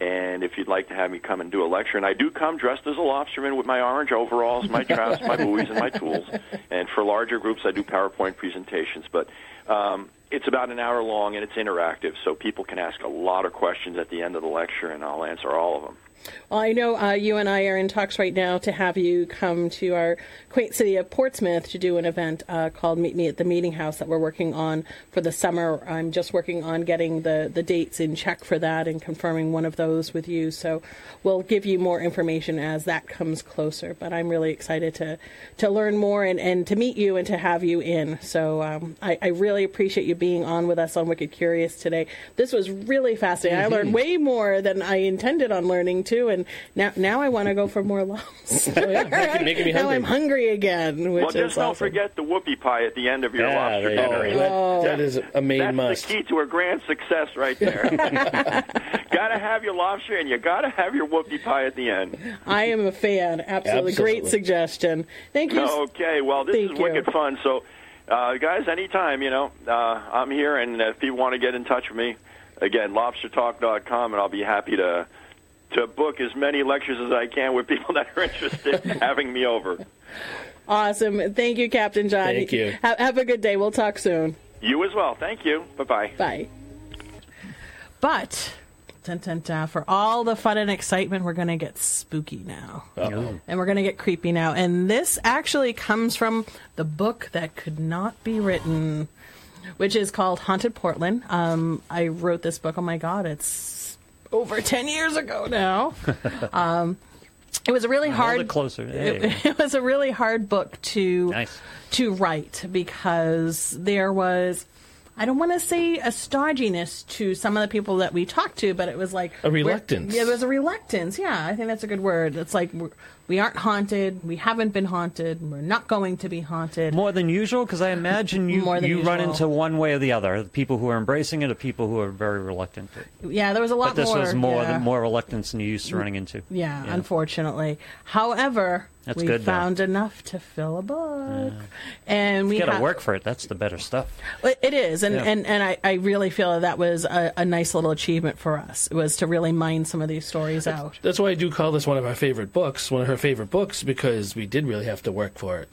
And if you'd like to have me come and do a lecture, and I do come dressed as a lobsterman with my orange overalls, my traps, my buoys, and my tools. And for larger groups, I do PowerPoint presentations. But um, it's about an hour long and it's interactive, so people can ask a lot of questions at the end of the lecture, and I'll answer all of them. Well, I know uh, you and I are in talks right now to have you come to our quaint city of Portsmouth to do an event uh, called Meet Me at the Meeting House that we're working on for the summer. I'm just working on getting the, the dates in check for that and confirming one of those with you. So we'll give you more information as that comes closer. But I'm really excited to, to learn more and, and to meet you and to have you in. So um, I, I, really appreciate you being on with us on Wicked Curious today. This was really fascinating. Mm-hmm. I learned way more than I intended on learning too, and now now I want to go for more lobster. oh, yeah. making, making me hungry. Now I'm hungry again. well, just don't awesome. forget the whoopie pie at the end of your yeah, lobster dinner. Oh, that, that is a Maine That's must. the key to a grand success right there. gotta have your lobster and you gotta have your whoopie pie at the end. I am a fan. Absolutely, Absolutely. great suggestion. Thank you. Okay, well this Thank is you. wicked fun. So, uh, guys, anytime you know, uh, I'm here, and if people want to get in touch with me, again, lobstertalk.com, and I'll be happy to to book as many lectures as I can with people that are interested in having me over. Awesome. Thank you, Captain John. Thank you. Have, have a good day. We'll talk soon. You as well. Thank you. Bye bye. Bye. But dun, dun, dun, for all the fun and excitement, we're going to get spooky now. Uh-oh. And we're going to get creepy now. And this actually comes from the book that could not be written, which is called Haunted Portland. Um, I wrote this book. Oh my God, it's over 10 years ago now. um, it was a really hard it closer. it, it was a really hard book to Nice. to write because there was I don't want to say a stodginess to some of the people that we talked to, but it was like A reluctance. Yeah, it was a reluctance. Yeah, I think that's a good word. It's like we're, we aren't haunted. We haven't been haunted. We're not going to be haunted. More than usual, because I imagine you, More than you run into one way or the other. The people who are embracing it, or people who are very reluctant. To. yeah, there was a lot But this more. was more yeah. more reluctance than you used to running into. Yeah, Yeah. unfortunately. However, That's we good, though. found enough to fill a book, and we You got to ha- work for it. That's the better stuff. It it is, and Yeah. and, and I, I really feel that was a, a nice little achievement for us. It was to really mine some of these stories out. That's why I do call this one of my favorite books, one of her favorite books, because we did really have to work for it.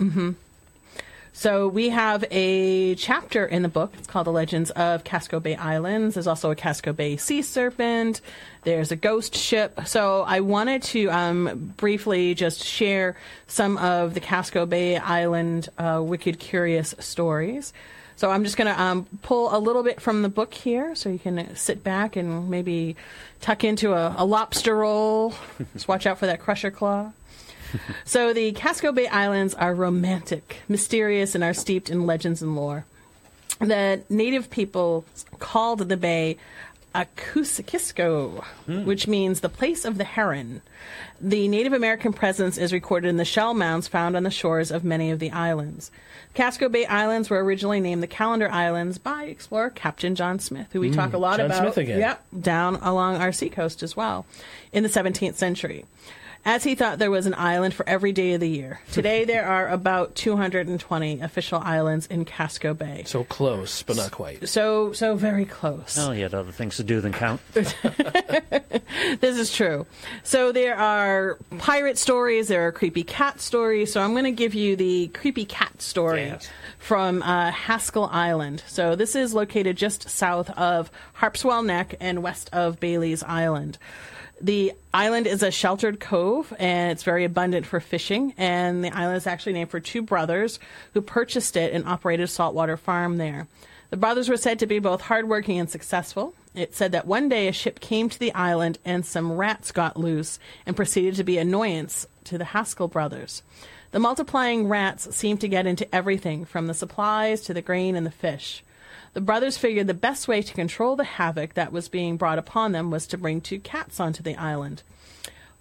So we have a chapter in the book. It's called "The Legends of Casco Bay Islands." There's also a Casco Bay sea serpent. There's a ghost ship. So I wanted to um, briefly just share some of the Casco Bay Island uh, wicked curious stories. So I'm just going to um, pull a little bit from the book here, so you can sit back and maybe tuck into a, a lobster roll. just watch out for that crusher claw. So the Casco Bay Islands are romantic, mysterious, and are steeped in legends and lore. The native people called the bay Aucocisco, hmm. which means the place of the heron. The Native American presence is recorded in the shell mounds found on the shores of many of the islands. Casco Bay Islands were originally named the Calendar Islands by explorer Captain John Smith, who we talk hmm. a lot John about. Smith again. Yep, down along our seacoast as well, in the 17th century. As he thought there was an island for every day of the year. Today there are about 220 official islands in Casco Bay. So close, but not quite. So so very close. Oh, he had other things to do than count. This is true. So there are pirate stories, there are creepy cat stories. So I'm going to give you the creepy cat story Yes. from uh, Haskell Island. So this is located just south of Harpswell Neck and west of Bailey's Island. The island is a sheltered cove and it's very abundant for fishing. And the island is actually named for two brothers who purchased it and operated a saltwater farm there. The brothers were said to be both hardworking and successful. It said that one day a ship came to the island and some rats got loose and proceeded to be annoyance to the Haskell brothers. The multiplying rats seemed to get into everything from the supplies to the grain and the fish. The brothers figured the best way to control the havoc that was being brought upon them was to bring two cats onto the island.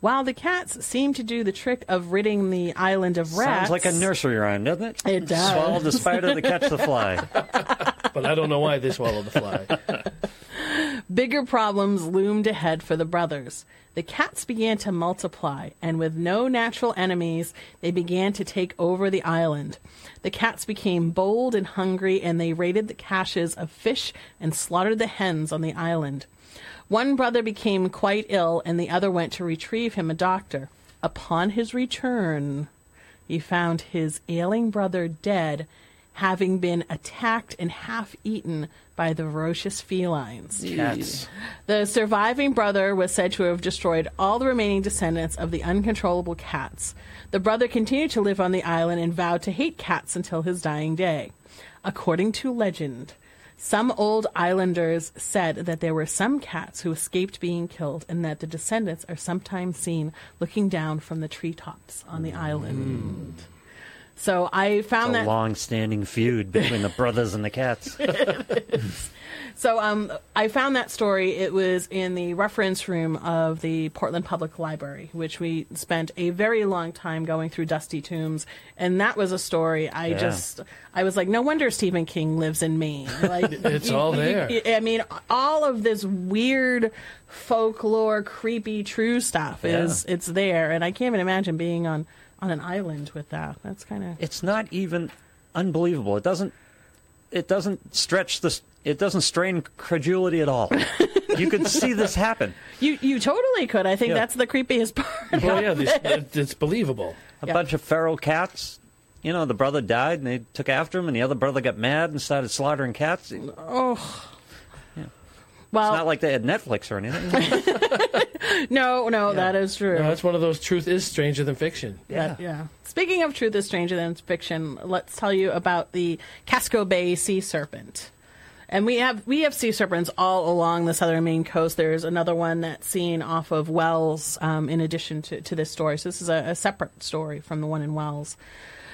while the cats seem to do the trick of ridding the island of rats. Sounds like a nursery rhyme, doesn't it? It does. Swallow the spider to catch the fly. But I don't know why they swallowed the fly. Bigger problems loomed ahead for the brothers. The cats began to multiply, and with no natural enemies, they began to take over the island. The cats became bold and hungry, and they raided the caches of fish and slaughtered the hens on the island. One brother became quite ill, and the other went to retrieve him a doctor. Upon his return, he found his ailing brother dead, having been attacked and half eaten by the ferocious felines. Cats. The surviving brother was said to have destroyed all the remaining descendants of the uncontrollable cats. The brother continued to live on the island and vowed to hate cats until his dying day. According to legend, some old islanders said that there were some cats who escaped being killed and that the descendants are sometimes seen looking down from the treetops on the island. Mm. So I found a that long-standing feud between the brothers and the cats. So um, I found that story. It was in the reference room of the Portland Public Library, which we spent a very long time going through Dusty Tombs, and that was a story. I Yeah. just, I was like, no wonder Stephen King lives in Maine. Like It's all there. I mean, all of this weird folklore, creepy, true stuff is it's there, and I can't even imagine being on on an island with that. That's kind of it's not even unbelievable. It doesn't. It doesn't stretch the. It doesn't strain credulity at all. you could see this happen. you. You totally could. I think Yeah. that's the creepiest part. Well, yeah, this, it, it's believable. A Yeah. bunch of feral cats. You know, the brother died, and they took after him, and the other brother got mad and started slaughtering cats. It's Well, not like they had Netflix or anything. no, no, that is true. No, that's one of those truth is stranger than fiction. That- yeah. Speaking of truth is stranger than fiction, let's tell you about the Casco Bay sea serpent. And we have we have sea serpents all along the southern Maine coast. There's another one that's seen off of Wells, um, in addition to, to this story. So this is a, a separate story from the one in Wells.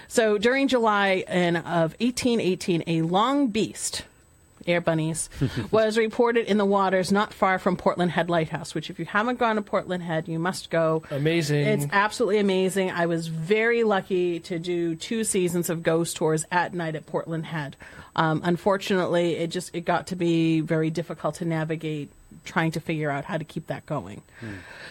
So during July in, of 1818, a long beast, air bunnies, was reported in the waters not far from Portland Head Lighthouse. Which, if you haven't gone to Portland Head, you must go. Amazing. It's absolutely amazing. I was very lucky to do two seasons of ghost tours at night at Portland Head. Um, unfortunately, it just it got to be very difficult to navigate trying to figure out how to keep that going.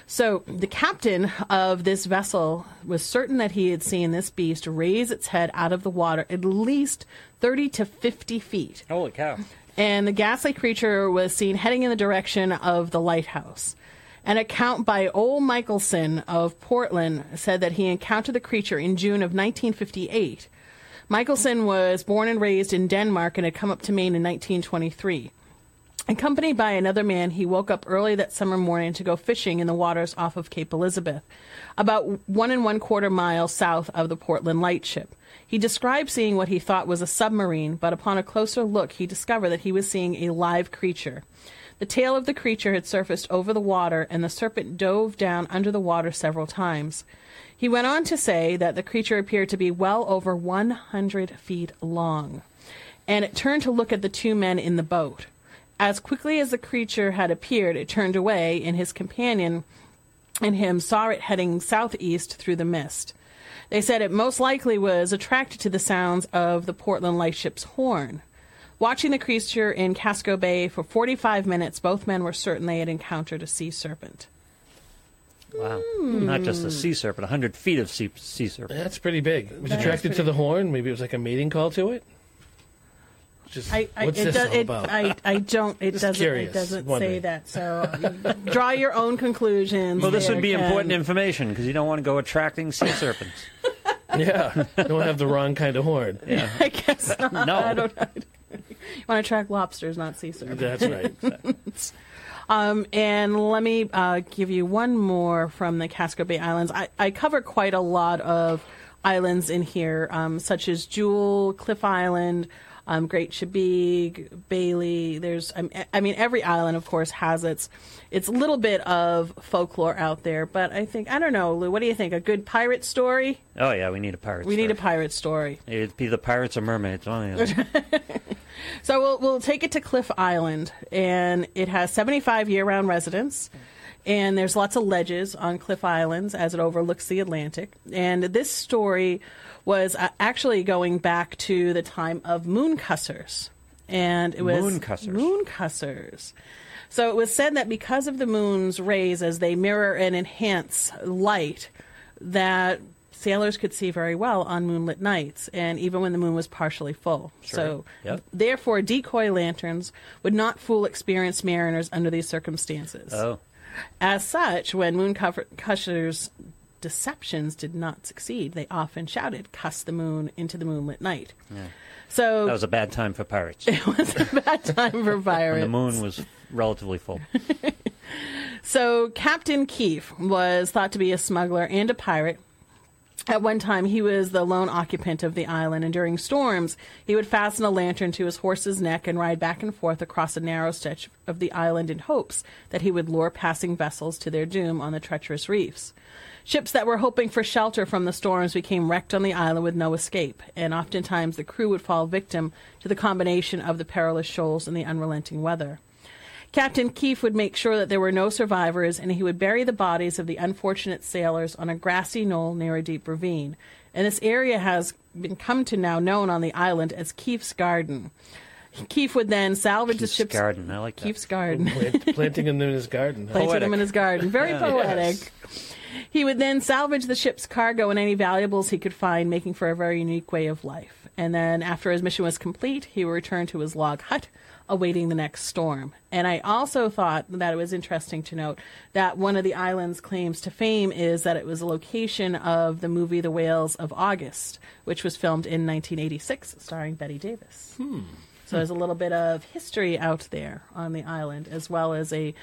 So the captain of this vessel was certain that he had seen this beast raise its head out of the water at least 30 to 50 feet Holy cow! And the ghastly creature was seen heading in the direction of the lighthouse. An account by Ole Michelson of Portland said that he encountered the creature in June of 1958. Michelson was born and raised in Denmark and had come up to Maine in 1923. Accompanied by another man, he woke up early that summer morning to go fishing in the waters off of Cape Elizabeth, about one and one quarter miles south of the Portland Lightship. He described seeing what he thought was a submarine, but upon a closer look, he discovered that he was seeing a live creature. The tail of the creature had surfaced over the water, and the serpent dove down under the water several times. He went on to say that the creature appeared to be well over 100 feet long, and it turned to look at the two men in the boat. As quickly as the creature had appeared, it turned away, and his companion and him saw it heading southeast through the mist. They said it most likely was attracted to the sounds of the Portland Lightship's horn. Watching the creature in Casco Bay for 45 minutes, both men were certain they had encountered a sea serpent. Wow! Not just a sea serpent, hundred feet of sea, sea serpent. That's pretty big. It Was That is attracted to the horn? Maybe it was like a mating call to it. Just I, I, what's it this does, all it, about? I, I don't. It Just doesn't. curious, It doesn't say that. So draw your own conclusions. Well, this there, would be Ken. important information because you don't want to go attracting sea serpents. yeah, don't have the wrong kind of horn. Yeah, I guess not. No. I don't know. You want to track lobsters, not sea serpents. That's right. Um, and let me uh, give you one more from the Casco Bay Islands. I, I cover quite a lot of islands in here, um, such as Jewell, Cliff Island, um, Great Chebeague, Bailey. There's, I mean- every island, of course, has its its little bit of folklore out there. But I think I don't know, Lou. What do you think? A good pirate story? Oh yeah, we need a pirate. Story. We need a pirate story. It'd be the pirates or mermaids. One of the other. So we'll we'll take it to Cliff Island, and it has 75 year-round residents. And there's lots of ledges on cliff islands as it overlooks the Atlantic. And this story was uh, actually going back to the time of mooncussers. And it was Mooncussers. mooncussers. So it was said that because of the moon's rays as they mirror and enhance light, that sailors could see very well on moonlit nights, and even when the moon was partially full. So, Yep. therefore, decoy lanterns would not fool experienced mariners under these circumstances. Oh, As such, when mooncussers' deceptions did not succeed, they often shouted, "Cuss the moon into the moonlit night." So that was a bad time for pirates. it was a bad time for pirates. the moon was relatively full. So Captain Keefe was thought to be a smuggler and a pirate. At one time, he was the lone occupant of the island, and during storms, he would fasten a lantern to his horse's neck and ride back and forth across a narrow stretch of the island in hopes that he would lure passing vessels to their doom on the treacherous reefs. Ships that were hoping for shelter from the storms became wrecked on the island with no escape, and oftentimes the crew would fall victim to the combination of the perilous shoals and the unrelenting weather. Captain Keefe would make sure that there were no survivors, and he would bury the bodies of the unfortunate sailors on a grassy knoll near a deep ravine. And this area has been come to now known on the island as Keefe's Garden. Keefe would then salvage the ship's Garden, I like that. Keefe's Garden. Plant, planting them in his garden. Planted Poetic. him in his garden. Very poetic. He would then salvage the ship's cargo and any valuables he could find, making for a very unique way of life. And then, after his mission was complete, he would return to his log hut, awaiting the next storm. And I also thought that it was interesting to note that one of the island's claims to fame is that it was a location of the movie The Whales of August, which was filmed in 1986, starring Bette Davis. Hmm. So there's a little bit of history out there on the island, as well as a,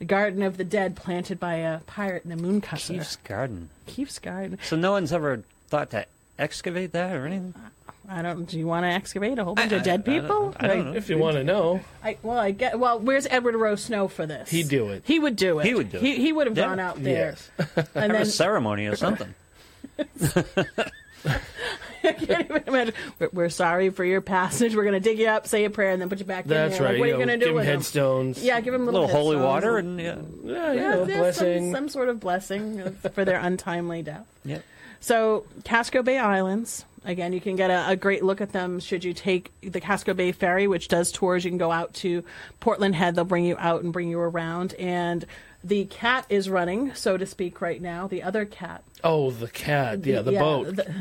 a garden of the dead planted by a pirate in a mooncusser. Keefe's Garden. Keefe's garden. So no one's ever thought to excavate that or anything? I don't. Do you want to excavate a whole bunch of dead I don't- people? I don't Like, know. If you want to know, I, well, I get. Well, where's Edward Rowe Snow for this? He'd do it. He would do it. He would do it. He, he would have Yeah. gone out there. yes. And then a ceremony or something. I can't even imagine. We're, we're sorry for your passage. We're going to dig you up, say a prayer, and then put you back That's in there. right. Like, what are you going to do give with him him? headstones. Yeah, give him A little, little holy water and yeah. Yeah, you Yeah, know, there's blessing. Some, some sort of blessing for their untimely death. Yep. So, Casco Bay Islands. Again, you can get a, a great look at them should you take the Casco Bay Ferry, which does tours. You can go out to Portland Head. They'll bring you out and bring you around. And the cat is running, so to speak, right now. The other cat. Oh, the cat. Yeah, the boat. the-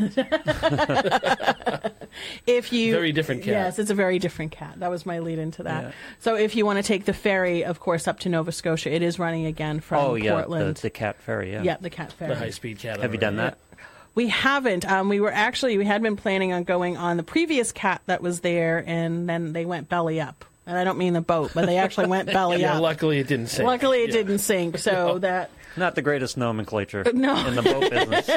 if you Very different cat. Yes, it's a very different cat. That was my lead into that. Yeah. So if you want to take the ferry, of course, up to Nova Scotia, it is running again from Portland. Oh yeah, the, Portland. the cat ferry. Yeah. yeah, the cat ferry. the high speed cat. Have you done that? We haven't. Um, we were actually we had been planning on going on the previous cat that was there, and then they went belly up. And I don't mean the boat, but they actually went belly Yeah, up. luckily it didn't sink. Luckily, it Yeah. didn't sink. So that Not the greatest nomenclature No. in the boat business.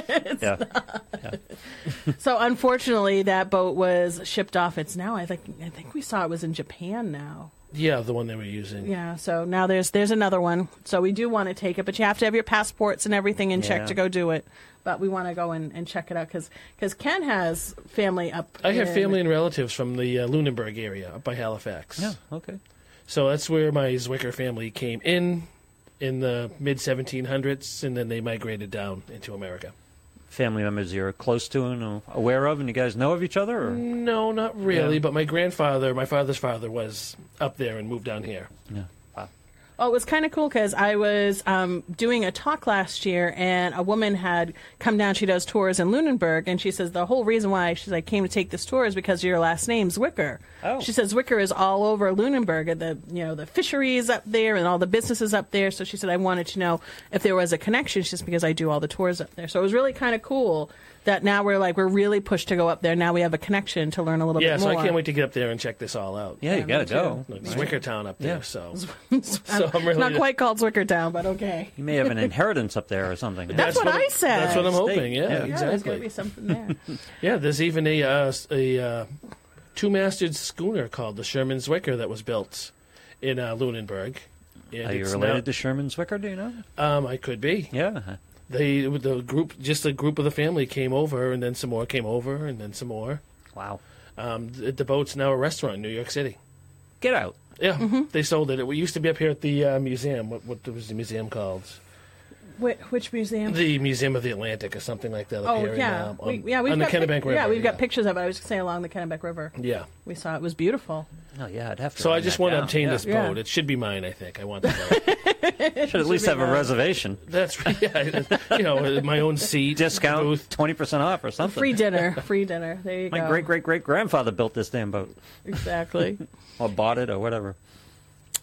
yeah. so unfortunately that boat was shipped off. It's now I think I think we saw it was in Japan now. Yeah, the one they were using. Yeah. So now there's there's another one. So we do want to take it, but you have to have your passports and everything in check Yeah. to go do it. But we want to go and, and check it out because because Ken has family up. I have in- family and relatives from the uh, Lunenburg area up by Halifax. Yeah. Okay. So that's where my Zwicker family came in in the mid 1700s, and then they migrated down into America. Family members you're close to and aware of, and you guys know of each other, or No, not really. Yeah. But my grandfather, my father's father, was up there and moved down here. yeah. Oh, it was kind of cool because I was um, doing a talk last year, and a woman had come down. She does tours in Lunenburg, and she says the whole reason why she's I came to take this tour is because your last name's Zwicker. Oh. She says Zwicker is all over Lunenburg, and the you know the fisheries up there, and all the businesses up there. So she said I wanted to know if there was a connection, just because I do all the tours up there. So it was really kind of cool that now we're like we're really pushed to go up there. Now we have a connection to learn a little Yeah, bit so more. I can't wait to get up there and check this all out. Yeah, you gotta me too. go. Like Zwicker Town up there. Yeah. So, so I'm really not quite called Zwickertown, but okay. You may have an inheritance up there or something. That's what I said. That's what I'm State. hoping. Yeah, Yeah. Yeah, there's going to be something there. Yeah, there's even a uh, a uh, two-masted schooner called the Sherman Zwicker that was built in uh, Lunenburg. And Are you it's related now- to Sherman Zwicker? Do you know? Um, I could be. Yeah. They the group, just a group of the family came over, and then some more came over, and then some more. Wow. Um, the, the boat's now a restaurant in New York City. Get out. Yeah, they sold it. It used to be up here at the uh, museum. What, what was the museum called? Wh- which museum? The Museum of the Atlantic or something like that. Up oh here in, yeah, um, we, yeah, we've on got the Kennebec pic- River. Yeah, we've got pictures of it. I was saying along the Kennebec River. Yeah. We saw it. it was beautiful. Oh yeah, I'd have to. So I just that want to obtain Yeah. this Yeah. boat. It should be mine. I think I want the boat. Should at least have a reservation. That's yeah, you know my own seat Discount booth. twenty percent off or something. Free dinner. Free dinner. There you My go. great great great grandfather built this damn boat, Exactly. or bought it, or whatever.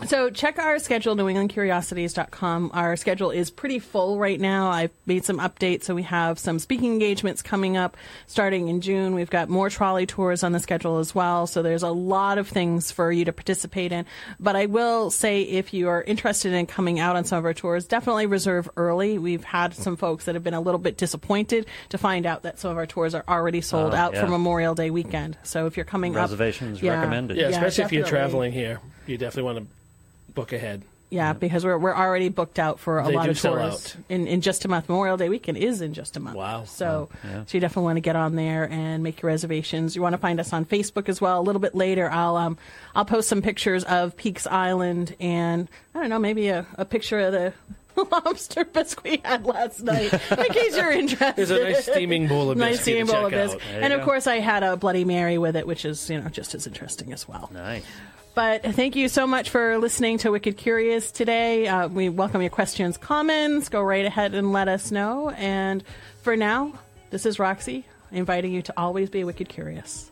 So check our schedule, newenglandcuriosities.com. Our schedule is pretty full right now. I've made some updates, so we have some speaking engagements coming up starting in June. We've got more trolley tours on the schedule as well, so there's a lot of things for you to participate in. But I will say if you are interested in coming out on some of our tours, definitely reserve early. We've had some folks that have been a little bit disappointed to find out that some of our tours are already sold Oh, out yeah. for Memorial Day weekend. So if you're coming Reservations up, yeah. recommended. Yeah, Yeah, especially if you're traveling here, you definitely want to book ahead. Yeah, because we're we're already booked out for a They lot of sell tours in in just a month. Memorial Day weekend is in just a month. Wow. So, yeah. so you definitely want to get on there and make your reservations. You want to find us on Facebook as well. A little bit later, I'll um I'll post some pictures of Peaks Island and I don't know maybe a, a picture of the. Lobster bisque we had last night, in case you're interested. There's a nice steaming bowl of nice steaming bowl of check bisque, out. There you and of go. course I had a Bloody Mary with it, which is you know just as interesting as well. Nice. But thank you so much for listening to Wicked Curious today. Uh, we welcome your questions, comments. Go right ahead and let us know. And for now, this is Roxy inviting you to always be wicked curious.